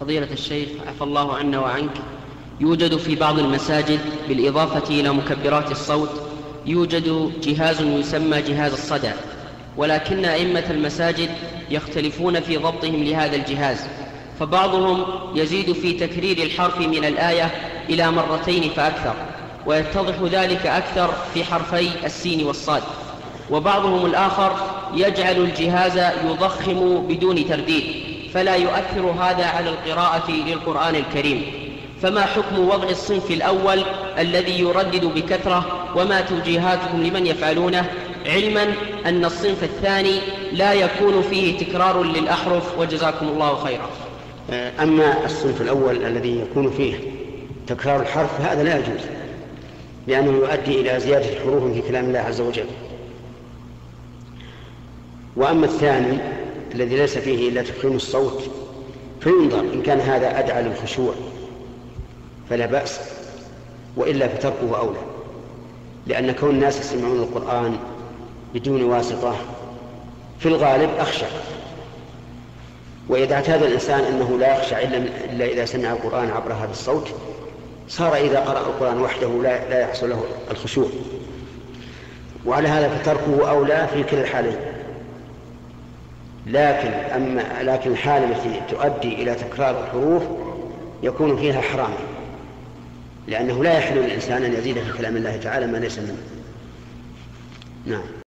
فضيلة الشيخ عفى الله عنا وعنك. يوجد في بعض المساجد بالإضافة إلى مكبرات الصوت يوجد جهاز يسمى جهاز الصدى. ولكن أئمة المساجد يختلفون في ضبطهم لهذا الجهاز. فبعضهم يزيد في تكرير الحرف من الآية إلى مرتين فأكثر ويتضح ذلك أكثر في حرفي السين والصاد. وبعضهم الآخر يجعل الجهاز يضخم بدون ترديد. فلا يؤثر هذا على القراءة للقرآن الكريم. فما حكم وضع الصنف الأول الذي يردد بكثرة وما توجيهاتكم لمن يفعلونه؟ علما أن الصنف الثاني لا يكون فيه تكرار للأحرف وجزاكم الله خيرا. أما الصنف الأول الذي يكون فيه تكرار الحرف هذا لا يجوز لأنه يؤدي إلى زيادة حروف في كلام الله عز وجل. وأما الثاني الذي ليس فيه إلا تفخيم الصوت فينظر إن كان هذا أدعى للخشوع فلا بأس وإلا فتركه أولى لأن كون الناس يسمعون القرآن بدون واسطة في الغالب أخشى وإذا اعتاد الإنسان أنه لا يخشى إلا إذا سمع القرآن عبر هذا الصوت صار إذا قرأ القرآن وحده لا, لا يحصل له الخشوع. وعلى هذا فتركه أولى في كلا الحالين. لكن أما لكن الحالة التي تؤدي إلى تكرار الحروف يكون فيها حرام. لأنه لا يحل للإنسان أن يزيد في كلام الله تعالى ما ليس منه. نعم.